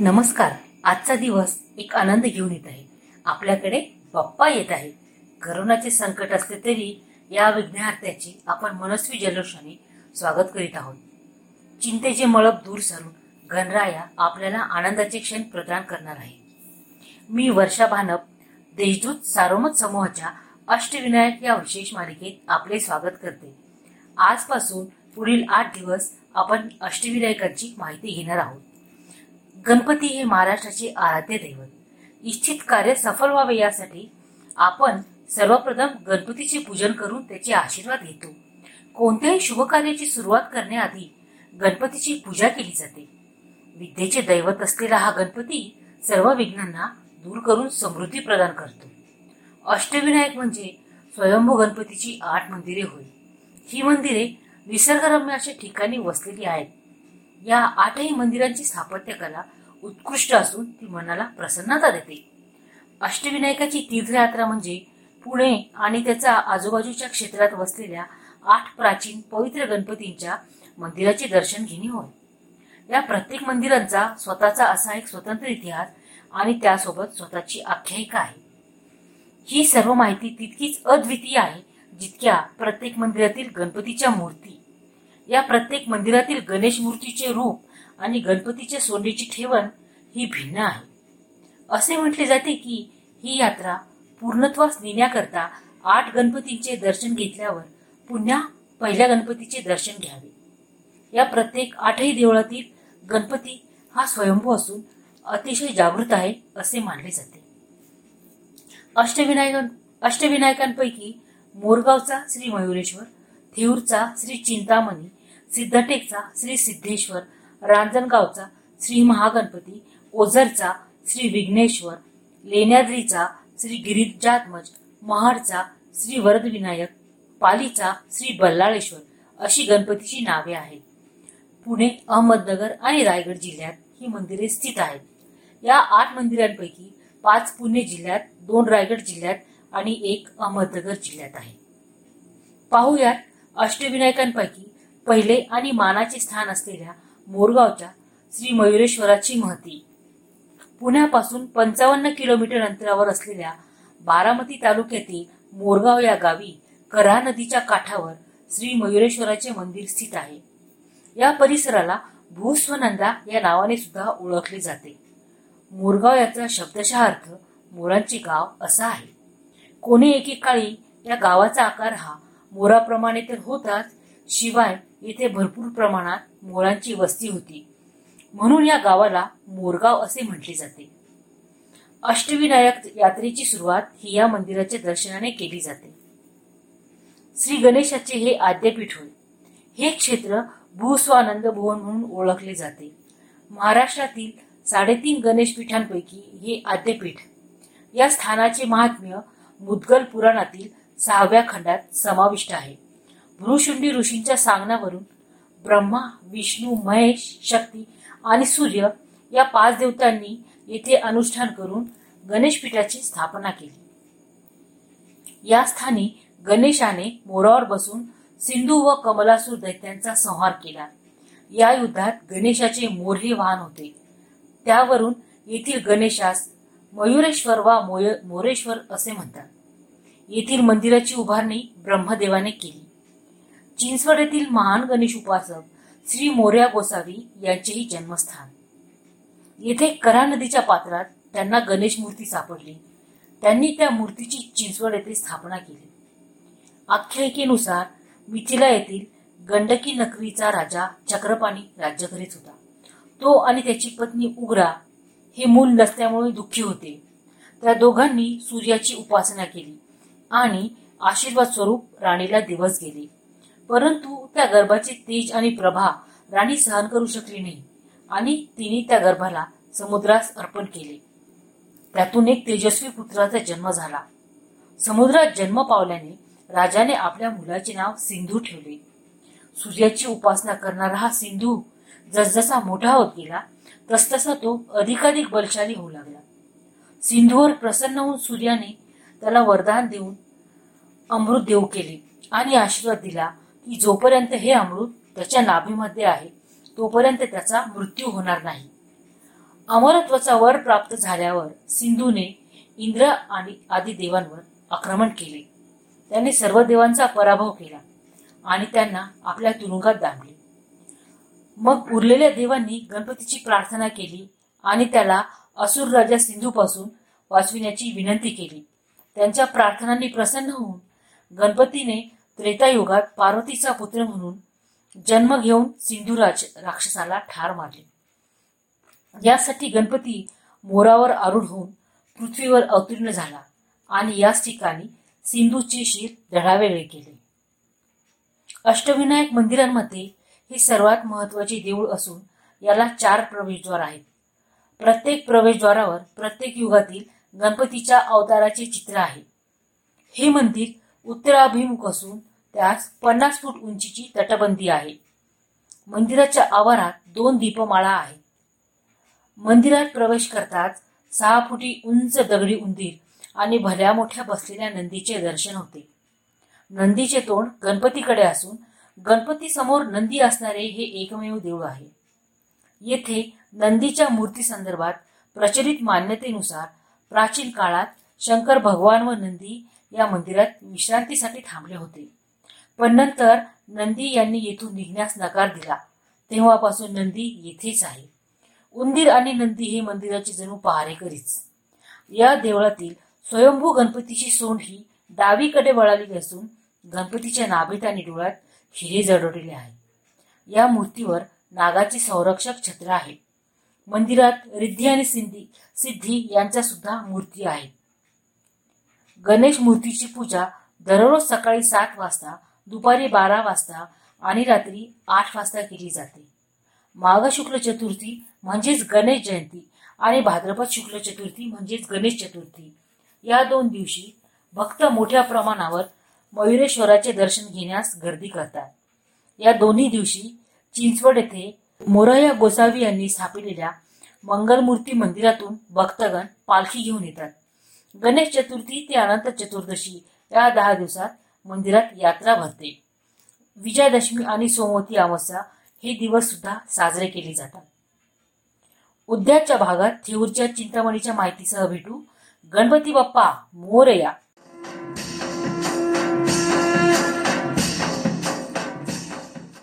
नमस्कार. आजचा दिवस एक आनंद घेऊन येत आहे. आपल्याकडे बाप्पा येत आहे करोनाचे संकट असले तरी या विघ्नार्थ्याचे आपण मनस्वी जल्लोषाने स्वागत करीत आहोत. चिंतेचे मळप दूर सरून गणराया आपल्याला आनंदाचे क्षण प्रदान करणार आहे. मी वर्षा भानप देशदूत सारोमत समूहाच्या अष्टविनायक या विशेष मालिकेत आपले स्वागत करते. आजपासून पुढील आठ दिवस आपण अष्टविनायकांची माहिती घेणार आहोत. गणपती हे महाराष्ट्राचे आराध्य दैवत. इच्छित कार्य सफल व्हावे यासाठी आपण सर्वप्रथम गणपतीचे पूजन करून त्याचे आशीर्वाद घेतो. कोणत्याही शुभ कार्याची सुरुवात करण्याआधी गणपतीची पूजा केली जाते. विद्येचे दैवत असलेला हा गणपती सर्व विघ्नांना दूर करून समृद्धी प्रदान करतो. अष्टविनायक म्हणजे स्वयंभू गणपतीची आठ मंदिरे होय. ही मंदिरे निसर्गरम्य अशा ठिकाणी वसलेली आहेत. या आठही मंदिरांची स्थापत्यकला उत्कृष्ट असून ती मनाला प्रसन्नता देते. अष्टविनायकाची तीर्थयात्रा म्हणजे पुणे आणि त्याच्या आजूबाजूच्या क्षेत्रात वसलेल्या आठ प्राचीन पवित्र गणपतींच्या मंदिराचे दर्शन घेणे होय. या प्रत्येक मंदिरांचा स्वतःचा असा एक स्वतंत्र इतिहास आणि त्यासोबत स्वतःची आख्यायिका आहे. ही सर्व माहिती तितकीच अद्वितीय आहे जितक्या प्रत्येक मंदिरातील गणपतीच्या मूर्ती या प्रत्येक मंदिरातील गणेश मूर्तीचे रूप आणि गणपतीच्या सोनेची ठेवण ही भिन्न आहे. असे म्हटले जाते की ही यात्रा पूर्णत्वास नेण्याकरता आठ गणपतींचे दर्शन घेतल्यावर पुन्हा पहिल्या गणपतीचे दर्शन घ्यावे. या प्रत्येक आठही देवळातील गणपती हा स्वयंभू असून अतिशय जागृत आहे असे मानले जाते. अष्टविनायक अष्टविनायकांपैकी मोरगावचा श्री मयुरेश्वर थेऊरचा श्री चिंतामणी सिद्धटेकचा श्री सिद्धेश्वर रांजणगावचा श्री महागणपती ओझरचा श्री विघ्नेश्वर लेण्याद्रीचा श्री गिरिजात्मज महाडचा श्री वरदविनायक पालीचा श्री बल्लाळेश्वर अशी गणपतीची नावे आहेत. पुणे अहमदनगर आणि रायगड जिल्ह्यात ही मंदिरे स्थित आहेत. या आठ मंदिरांपैकी पाच पुणे जिल्ह्यात दोन रायगड जिल्ह्यात आणि एक अहमदनगर जिल्ह्यात आहे. पाहुयात अष्टविनायकांपैकी पहिले आणि मानाचे स्थान असलेल्या मोरगावच्या श्री मयुरेश्वराची महती. पुण्यापासून पंचावन्न किलोमीटर अंतरावर असलेल्या बारामती तालुक्यातील मोरगाव या गावी करा नदीच्या काठावर श्री मयुरेश्वराचे मंदिर स्थित आहे. या परिसराला भूस्वनंदा या नावाने सुद्धा ओळखले जाते. मोरगाव याचा शब्दशः अर्थ मोरांचे गाव असा आहे. कोणी एकेकाळी या गावाचा आकार हा मोराप्रमाणे तर होताच शिवाय येथे भरपूर प्रमाणात मोरांची वस्ती होती. म्हणून या गावाला मोरगाव असे म्हटले जाते. अष्टविनायक यात्रेची सुरुवात ही या मंदिराच्या दर्शनाने केली जाते. श्री गणेशाचे हे आद्यपीठ होय. हे क्षेत्र भूस्वानंद भुवन म्हणून ओळखले जाते. महाराष्ट्रातील साडेतीन गणेश पीठांपैकी हे आद्यपीठ या स्थानाचे महात्म्य मुद्गल पुराणातील सहाव्या खंडात समाविष्ट आहे. भृशुंडी ऋषींच्या सांगण्यावरून ब्रह्मा विष्णू महेश शक्ती आणि सूर्य या पाच देवतांनी येथे अनुष्ठान करून गणेशपीठाची स्थापना केली. या स्थानी गणेशाने मोरावर बसून सिंधू व कमलासूर दैत्यांचा संहार केला. या युद्धात गणेशाचे मोरे वाहन होते. त्यावरून येथील गणेशास मयुरेश्वर वा मोरेश्वर असे म्हणतात. येथील मंदिराची उभारणी ब्रह्मदेवाने केली. चिंचवड येथील महान गणेश उपासक श्री मोर्या गोसावी यांचेही जन्मस्थान. येथे करा नदीच्या पात्रात त्यांना गणेश मूर्ती सापडली. त्यांनी त्या मूर्तीची चिंचवड येथे स्थापना केली. आख्यायिकेनुसार मिथिला येथील गंडकी नगरीचा राजा चक्रपाणी राज्य करीत होता. तो आणि त्याची पत्नी उग्रा हे मूल नसल्यामुळे दुःखी होते. त्या दोघांनी सूर्याची उपासना केली आणि आशीर्वाद स्वरूप राणीला दिवस गेले. परंतु त्या गर्भाचे तेज आणि प्रभा राणी सहन करू शकली नाही आणि तिने त्या गर्भाला समुद्रास अर्पण केले. त्यातून एक तेजस्वी पुत्राचा जन्म झाला. समुद्रात जन्म पावल्याने राजाने आपल्या मुलाचे नाव सिंधू ठेवले. सूर्याची उपासना करणारा हा सिंधू जसजसा मोठा होत गेला तसतसा तो अधिकाधिक बलशाली होऊ लागला. सिंधूवर प्रसन्न होऊन सूर्याने त्याला वरदान देऊन अमृत देऊ केले आणि आशीर्वाद दिला की जोपर्यंत हे अमृत त्याच्या नाभीमध्ये आहे तोपर्यंत त्याचा मृत्यू होणार नाही. अमरत्वाचा वर प्राप्त झाल्यावर सिंधूने इंद्र आणि आदी देवांवर आक्रमण केले. त्याने सर्व देवांचा पराभव केला आणि त्यांना आपल्या तुरुंगात दाबले. मग उरलेल्या देवांनी गणपतीची प्रार्थना केली आणि त्याला असुर राजा सिंधूपासून वाचविण्याची विनंती केली. त्यांच्या प्रार्थनांनी प्रसन्न होऊन गणपतीने त्रेतायुगात पार्वतीचा पुत्र म्हणून जन्म घेऊन सिंधुराज राक्षसाला ठार मारले. यासाठी गणपती मोरावर आरूढ होऊन पृथ्वीवर अवतीर्ण झाला आणि याच ठिकाणी सिंधूचे शिर धडावेगळे केले अष्टविनायक मंदिरांमध्ये हे सर्वात महत्त्वाचे देऊळ असून याला चार प्रवेशद्वार आहेत. प्रत्येक प्रवेशद्वारावर प्रत्येक युगातील गणपतीच्या अवताराचे चित्र आहे. हे मंदिर उत्तराभिमुख असून त्यास पन्नास फूट उंचीची तटबंदी आहे. मंदिराच्या आवारात दोन दीपमाळा आहेत. मंदिरात प्रवेश करताच सहा फुटी उंच दगडी उंदीर आणि भल्या मोठ्या बसलेल्या नंदीचे दर्शन होते. नंदीचे तोंड गणपतीकडे असून गणपती समोर नंदी असणारे हे एकमेव देऊळ आहे. येथे नंदीच्या मूर्ती संदर्भात प्रचलित मान्यतेनुसार प्राचीन काळात शंकर भगवान व नंदी या मंदिरात विश्रांतीसाठी थांबले होते. पण नंतर नंदी यांनी येथून निघण्यास नकार दिला. तेव्हापासून नंदी येथेच आहे. उंदीर आणि नंदी हे मंदिराचे जणू पहारेकरीच. या देवळातील स्वयंभू गणपतीची सोंड ही डावीकडे वळालेली असून गणपतीच्या नाभीत आणि डोळ्यात हिरे जडवलेले आहे. या मूर्तीवर नागाचे संरक्षक छत्र आहे. मंदिरात रिद्धी आणि सिद्धी सिद्धी यांच्या सुद्धा मूर्ती आहेत. गणेश मूर्तीची पूजा दररोज सकाळी सात वाजता दुपारी बारा वाजता आणि रात्री आठ वाजता केली जाते. माघ शुक्ल चतुर्थी म्हणजेच गणेश जयंती आणि भाद्रपद शुक्ल चतुर्थी म्हणजेच गणेश चतुर्थी. या दोन दिवशी भक्त मोठ्या प्रमाणावर मयुरेश्वराचे दर्शन घेण्यास गर्दी करतात. या दोन्ही दिवशी चिंचवड येथे मोरया गोसावी यांनी स्थापिलेल्या मंगलमूर्ती मंदिरातून भक्तगण पालखी घेऊन येतात. गणेश चतुर्थी ते अनंत चतुर्दशी या दहा दिवसात मंदिरात यात्रा भरते. विजयादशमी आणि सोमवती अमावस्या हे दिवस सुद्धा साजरे केले जातात. उद्याच्या भागात थेऊरच्या चिंतामणीच्या माहितीसह भेटू गणपती बाप्पा मोरया.